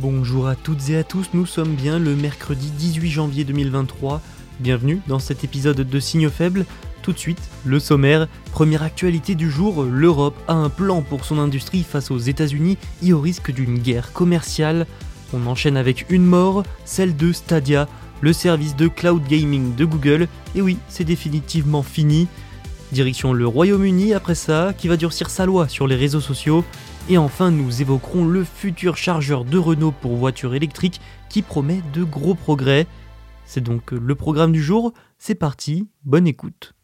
Bonjour à toutes et à tous, nous sommes bien le mercredi 18 janvier 2023. Bienvenue dans cet épisode de Signaux faibles. Tout de suite, le sommaire. Première actualité du jour, l'Europe a un plan pour son industrie face aux États-Unis et au risque d'une guerre commerciale. On enchaîne avec une mort, celle de Stadia, le service de cloud gaming de Google. Et oui, c'est définitivement fini. Direction le Royaume-Uni après ça, qui va durcir sa loi sur les réseaux sociaux. Et enfin, nous évoquerons le futur chargeur de Renault pour voitures électriques qui promet de gros progrès. C'est donc le programme du jour. C'est parti, bonne écoute.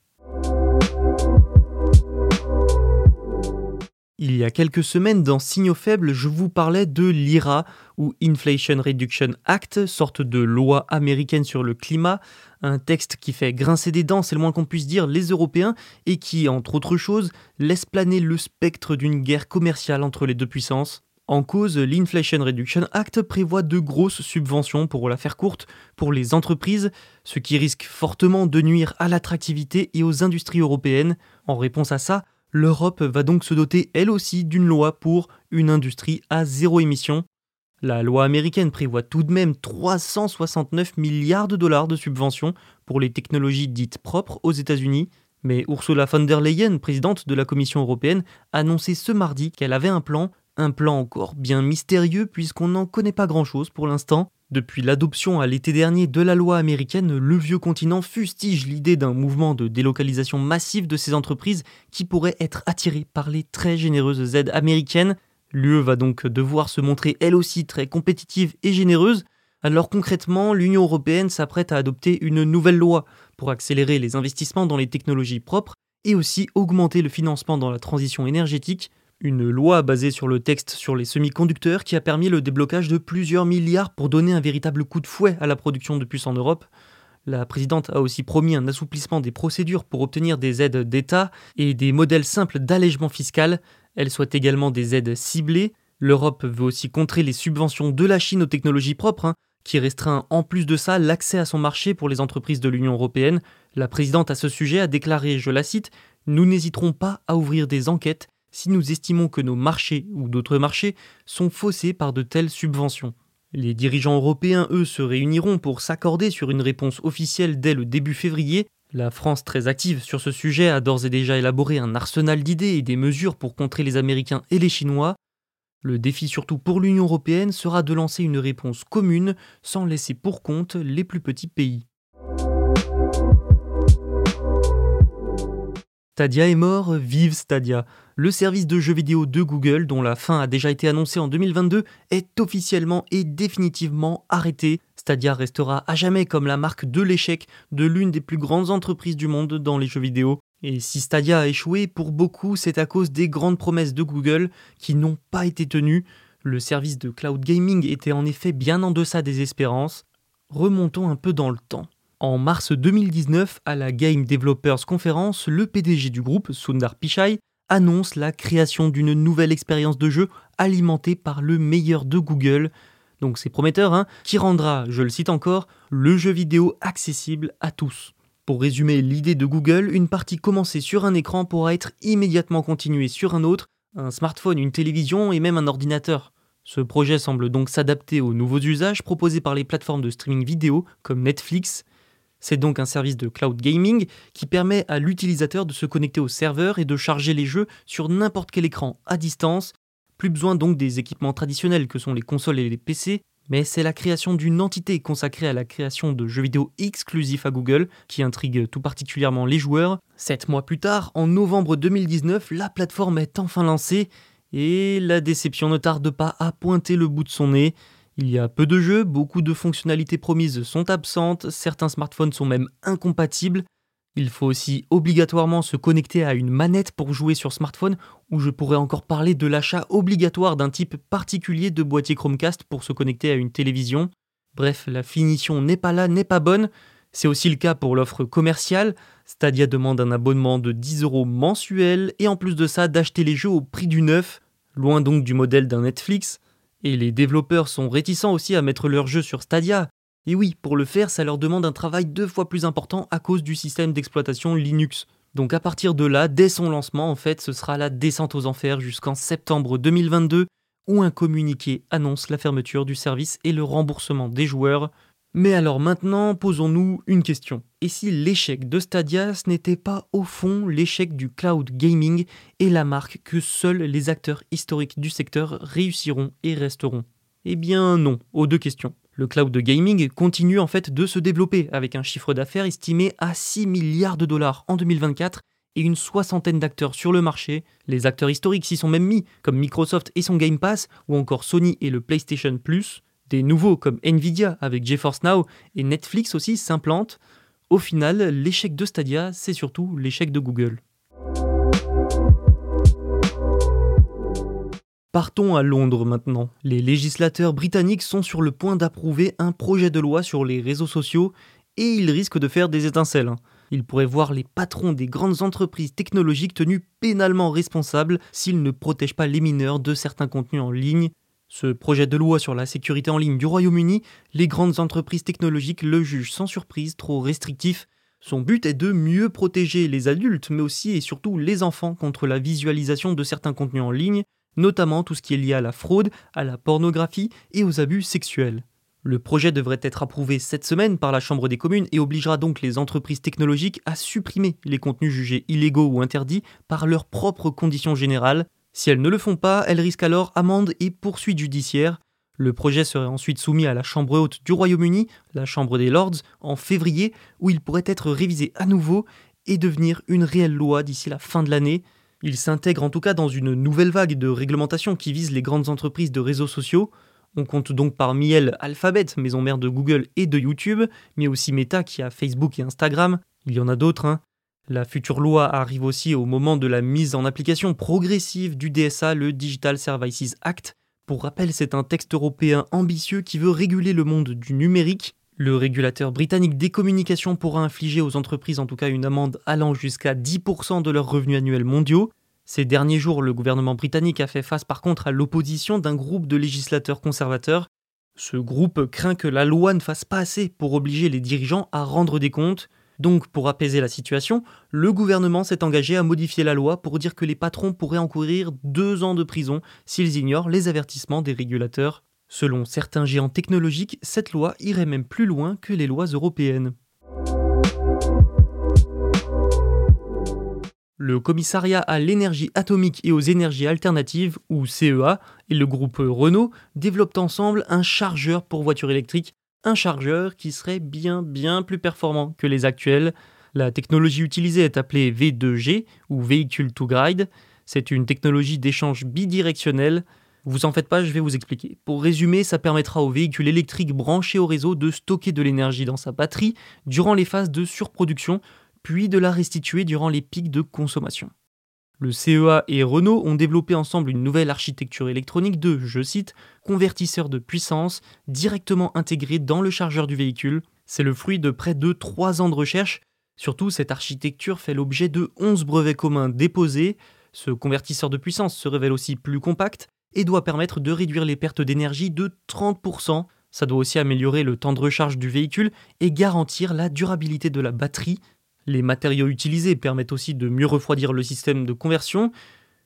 Il y a quelques semaines, dans Signaux faibles, je vous parlais de l'IRA, ou Inflation Reduction Act, sorte de loi américaine sur le climat, un texte qui fait grincer des dents, c'est le moins qu'on puisse dire, les Européens, et qui, entre autres choses, laisse planer le spectre d'une guerre commerciale entre les deux puissances. En cause, l'Inflation Reduction Act prévoit de grosses subventions, pour la faire courte, pour les entreprises, ce qui risque fortement de nuire à l'attractivité et aux industries européennes. En réponse à ça, l'Europe va donc se doter elle aussi d'une loi pour une industrie à zéro émission. La loi américaine prévoit tout de même 369 milliards de dollars de subventions pour les technologies dites propres aux États-Unis, mais Ursula von der Leyen, présidente de la Commission européenne, a annoncé ce mardi qu'elle avait un plan, un plan encore bien mystérieux puisqu'on n'en connaît pas grand-chose pour l'instant. Depuis l'adoption à l'été dernier de la loi américaine, le vieux continent fustige l'idée d'un mouvement de délocalisation massive de ces entreprises qui pourraient être attirées par les très généreuses aides américaines. L'UE va donc devoir se montrer elle aussi très compétitive et généreuse. Alors concrètement, l'Union européenne s'apprête à adopter une nouvelle loi pour accélérer les investissements dans les technologies propres et aussi augmenter le financement dans la transition énergétique une loi basée sur le texte sur les semi-conducteurs qui a permis le déblocage de plusieurs milliards pour donner un véritable coup de fouet à la production de puces en Europe. La présidente a aussi promis un assouplissement des procédures pour obtenir des aides d'État et des modèles simples d'allègement fiscal. Elle souhaite également des aides ciblées. L'Europe veut aussi contrer les subventions de la Chine aux technologies propres, hein, qui restreint en plus de ça l'accès à son marché pour les entreprises de l'Union européenne. La présidente à ce sujet a déclaré, je la cite, Nous n'hésiterons pas à ouvrir des enquêtes si nous estimons que nos marchés ou d'autres marchés sont faussés par de telles subventions. Les dirigeants européens, eux, se réuniront pour s'accorder sur une réponse officielle dès le début février. La France, très active sur ce sujet, a d'ores et déjà élaboré un arsenal d'idées et des mesures pour contrer les Américains et les Chinois. Le défi surtout pour l'Union européenne sera de lancer une réponse commune sans laisser pour compte les plus petits pays. Stadia est mort, vive Stadia. Le service de jeux vidéo de Google, dont la fin a déjà été annoncée en 2022, est officiellement et définitivement arrêté. Stadia restera à jamais comme la marque de l'échec de l'une des plus grandes entreprises du monde dans les jeux vidéo. Et si Stadia a échoué, pour beaucoup, c'est à cause des grandes promesses de Google qui n'ont pas été tenues. Le service de cloud gaming était en effet bien en deçà des espérances. Remontons un peu dans le temps. En mars 2019, à la Game Developers Conference, le PDG du groupe, Sundar Pichai, annonce la création d'une nouvelle expérience de jeu alimentée par le meilleur de Google. Donc c'est prometteur, hein, qui rendra, je le cite encore, le jeu vidéo accessible à tous. Pour résumer l'idée de Google, une partie commencée sur un écran pourra être immédiatement continuée sur un autre, un smartphone, une télévision et même un ordinateur. Ce projet semble donc s'adapter aux nouveaux usages proposés par les plateformes de streaming vidéo comme Netflix, c'est donc un service de cloud gaming qui permet à l'utilisateur de se connecter au serveur et de charger les jeux sur n'importe quel écran à distance. Plus besoin donc des équipements traditionnels que sont les consoles et les PC, mais c'est la création d'une entité consacrée à la création de jeux vidéo exclusifs à Google qui intrigue tout particulièrement les joueurs. Sept mois plus tard, en novembre 2019, la plateforme est enfin lancée et la déception ne tarde pas à pointer le bout de son nez. Il y a peu de jeux, beaucoup de fonctionnalités promises sont absentes, certains smartphones sont même incompatibles. Il faut aussi obligatoirement se connecter à une manette pour jouer sur smartphone, ou je pourrais encore parler de l'achat obligatoire d'un type particulier de boîtier Chromecast pour se connecter à une télévision. Bref, la finition n'est pas là, n'est pas bonne. C'est aussi le cas pour l'offre commerciale. Stadia demande un abonnement de 10 euros mensuel et en plus de ça d'acheter les jeux au prix du neuf, loin donc du modèle d'un Netflix. Et les développeurs sont réticents aussi à mettre leurs jeux sur Stadia. Et oui, pour le faire, ça leur demande un travail deux fois plus important à cause du système d'exploitation Linux. Donc à partir de là, dès son lancement, en fait, ce sera la descente aux enfers jusqu'en septembre 2022, où un communiqué annonce la fermeture du service et le remboursement des joueurs. Mais alors maintenant, posons-nous une question. Et si l'échec de Stadia, n'était pas au fond l'échec du cloud gaming et la marque que seuls les acteurs historiques du secteur réussiront et resteront? Eh bien non, aux deux questions. Le cloud gaming continue en fait de se développer avec un chiffre d'affaires estimé à 6 milliards de dollars en 2024 et une soixantaine d'acteurs sur le marché. Les acteurs historiques s'y sont même mis, comme Microsoft et son Game Pass, ou encore Sony et le PlayStation Plus. Des nouveaux comme Nvidia avec GeForce Now et Netflix aussi s'implantent. Au final, l'échec de Stadia, c'est surtout l'échec de Google. Partons à Londres maintenant. Les législateurs britanniques sont sur le point d'approuver un projet de loi sur les réseaux sociaux et ils risquent de faire des étincelles. Ils pourraient voir les patrons des grandes entreprises technologiques tenus pénalement responsables s'ils ne protègent pas les mineurs de certains contenus en ligne. Ce projet de loi sur la sécurité en ligne du Royaume-Uni, les grandes entreprises technologiques le jugent sans surprise trop restrictif. Son but est de mieux protéger les adultes, mais aussi et surtout les enfants contre la visualisation de certains contenus en ligne, notamment tout ce qui est lié à la fraude, à la pornographie et aux abus sexuels. Le projet devrait être approuvé cette semaine par la Chambre des communes et obligera donc les entreprises technologiques à supprimer les contenus jugés illégaux ou interdits par leurs propres conditions générales, si elles ne le font pas, elles risquent alors amende et poursuite judiciaire. Le projet serait ensuite soumis à la Chambre haute du Royaume-Uni, la Chambre des Lords, en février, où il pourrait être révisé à nouveau et devenir une réelle loi d'ici la fin de l'année. Il s'intègre en tout cas dans une nouvelle vague de réglementation qui vise les grandes entreprises de réseaux sociaux. On compte donc parmi elles Alphabet, maison mère de Google et de YouTube, mais aussi Meta qui a Facebook et Instagram. Il y en a d'autres, hein. La future loi arrive aussi au moment de la mise en application progressive du DSA, le Digital Services Act. Pour rappel, c'est un texte européen ambitieux qui veut réguler le monde du numérique. Le régulateur britannique des communications pourra infliger aux entreprises en tout cas une amende allant jusqu'à 10% de leurs revenus annuels mondiaux. Ces derniers jours, le gouvernement britannique a fait face par contre à l'opposition d'un groupe de législateurs conservateurs. Ce groupe craint que la loi ne fasse pas assez pour obliger les dirigeants à rendre des comptes. Donc, pour apaiser la situation, le gouvernement s'est engagé à modifier la loi pour dire que les patrons pourraient encourir deux ans de prison s'ils ignorent les avertissements des régulateurs. Selon certains géants technologiques, cette loi irait même plus loin que les lois européennes. Le commissariat à l'énergie atomique et aux énergies alternatives, ou CEA, et le groupe Renault développent ensemble un chargeur pour voitures électriques un chargeur qui serait bien plus performant que les actuels. La technologie utilisée est appelée V2G ou Vehicle to Grid. C'est une technologie d'échange bidirectionnel. Vous en faites pas, je vais vous expliquer. Pour résumer, ça permettra au véhicule électrique branché au réseau de stocker de l'énergie dans sa batterie durant les phases de surproduction, puis de la restituer durant les pics de consommation. Le CEA et Renault ont développé ensemble une nouvelle architecture électronique de, je cite, convertisseurs de puissance directement intégrés dans le chargeur du véhicule. C'est le fruit de près de 3 ans de recherche. Surtout, cette architecture fait l'objet de 11 brevets communs déposés. Ce convertisseur de puissance se révèle aussi plus compact et doit permettre de réduire les pertes d'énergie de 30%. Ça doit aussi améliorer le temps de recharge du véhicule et garantir la durabilité de la batterie les matériaux utilisés permettent aussi de mieux refroidir le système de conversion.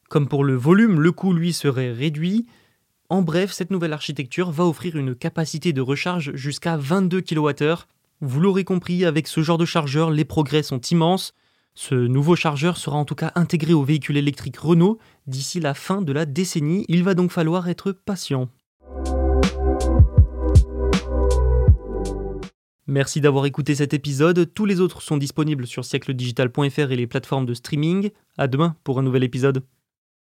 Comme pour le volume, le coût lui serait réduit. En bref, cette nouvelle architecture va offrir une capacité de recharge jusqu'à 22 kWh. Vous l'aurez compris, avec ce genre de chargeur, les progrès sont immenses. Ce nouveau chargeur sera en tout cas intégré au véhicule électrique Renault d'ici la fin de la décennie. Il va donc falloir être patient. Merci d'avoir écouté cet épisode. Tous les autres sont disponibles sur siècledigital.fr et les plateformes de streaming. À demain pour un nouvel épisode.